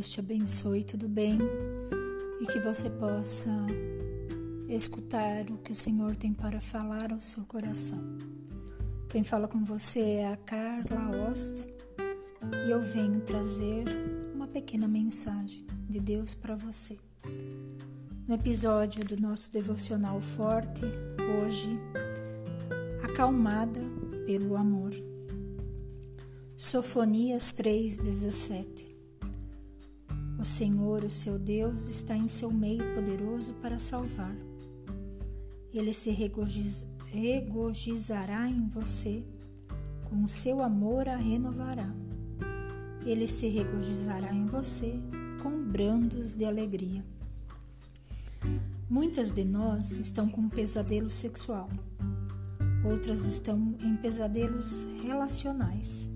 Deus te abençoe, tudo bem? E que você possa escutar o que o Senhor tem para falar ao seu coração. Quem fala com você é a Carla Ost e eu venho trazer uma pequena mensagem de Deus para você. No episódio do nosso devocional forte, hoje, acalmada pelo amor. Sofonias 3,17 O Senhor, o seu Deus, está em seu meio poderoso para salvar. Ele se regozijará em você, com o seu amor a renovará. Ele se regozijará em você com brandos de alegria. Muitas de nós estão com um pesadelo sexual, outras estão em pesadelos relacionais.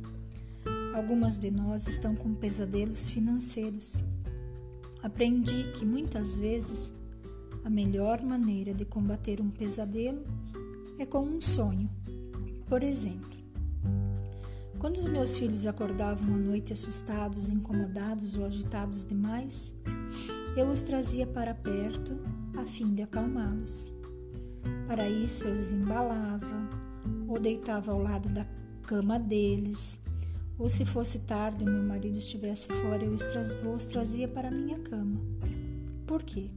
Algumas de nós estão com pesadelos financeiros. Aprendi que muitas vezes a melhor maneira de combater um pesadelo é com um sonho. Por exemplo, quando os meus filhos acordavam à noite assustados, incomodados ou agitados demais, eu os trazia para perto a fim de acalmá-los. Para isso eu os embalava ou deitava ao lado da cama deles ou se fosse tarde e meu marido estivesse fora, eu os trazia para minha cama. Por quê?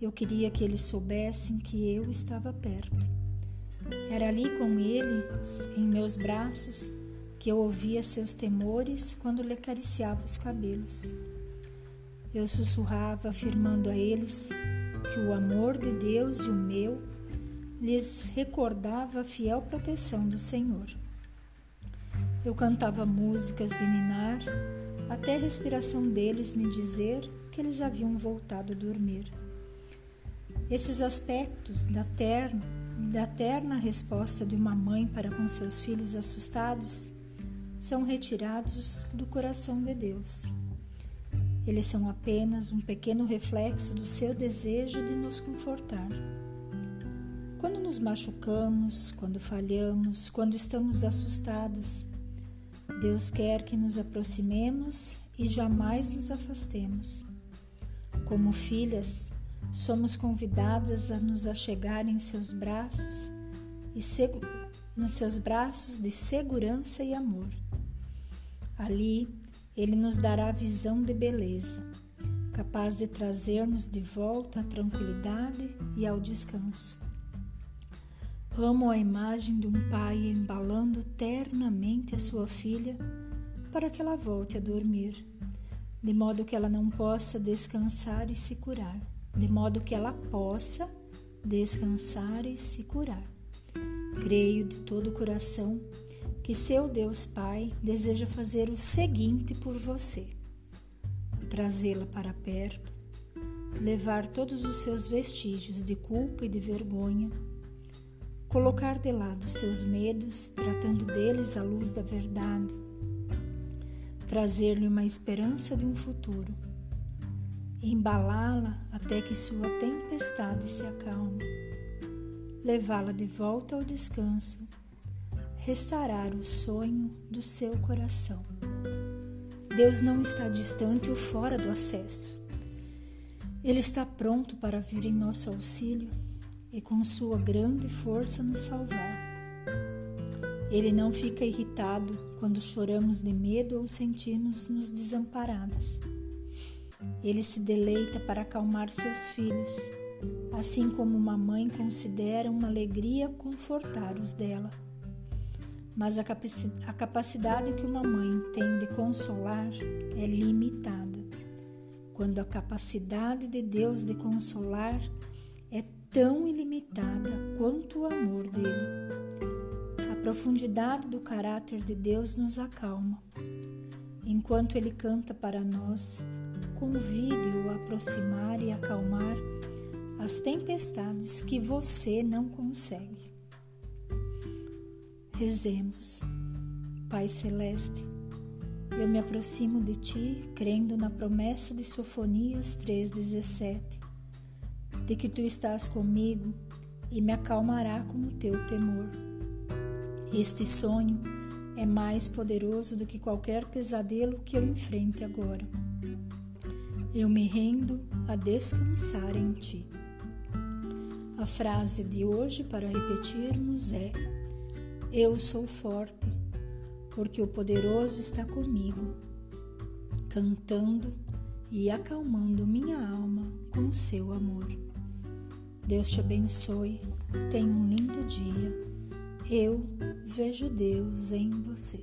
Eu queria que eles soubessem que eu estava perto. Era ali com eles, em meus braços, que eu ouvia seus temores quando lhe acariciava os cabelos. Eu sussurrava, afirmando a eles que o amor de Deus e o meu lhes recordava a fiel proteção do Senhor. Eu cantava músicas de ninar, até a respiração deles me dizer que eles haviam voltado a dormir. Esses aspectos da terna, da terna resposta de uma mãe para com seus filhos assustados são retirados do coração de Deus. Eles são apenas um pequeno reflexo do seu desejo de nos confortar. Quando nos machucamos, quando falhamos, quando estamos assustadas, Deus quer que nos aproximemos e jamais nos afastemos. Como filhas, somos convidadas a nos achegar em seus braços e nos seus braços de segurança e amor. Ali, ele nos dará visão de beleza, capaz de trazer-nos de volta à tranquilidade e ao descanso. Amo a imagem de um pai embalando ternamente a sua filha para que ela volte a dormir, de modo que ela não possa descansar e se curar, de modo que ela possa descansar e se curar. Creio de todo o coração que seu Deus Pai deseja fazer o seguinte por você: trazê-la para perto, levar todos os seus vestígios de culpa e de vergonha colocar de lado seus medos, tratando deles à luz da verdade, trazer-lhe uma esperança de um futuro, embalá-la até que sua tempestade se acalme, levá-la de volta ao descanso, restaurar o sonho do seu coração. Deus não está distante ou fora do acesso. Ele está pronto para vir em nosso auxílio e com sua grande força nos salvar. Ele não fica irritado quando choramos de medo ou sentimos-nos desamparadas. Ele se deleita para acalmar seus filhos, assim como uma mãe considera uma alegria confortar os dela. Mas a capacidade que uma mãe tem de consolar é limitada. Quando a capacidade de Deus de consolar é tão ilimitada quanto o amor dele. A profundidade do caráter de Deus nos acalma. Enquanto ele canta para nós, convide-o a aproximar e acalmar as tempestades que você não consegue. Rezemos. Pai Celeste, eu me aproximo de Ti crendo na promessa de Sofonias 3,17 de que tu estás comigo e me acalmará com o teu temor. Este sonho é mais poderoso do que qualquer pesadelo que eu enfrente agora. Eu me rendo a descansar em ti. A frase de hoje para repetirmos é: Eu sou forte, porque o poderoso está comigo, cantando e acalmando minha alma com seu amor. Deus te abençoe, tenha um lindo dia. Eu vejo Deus em você.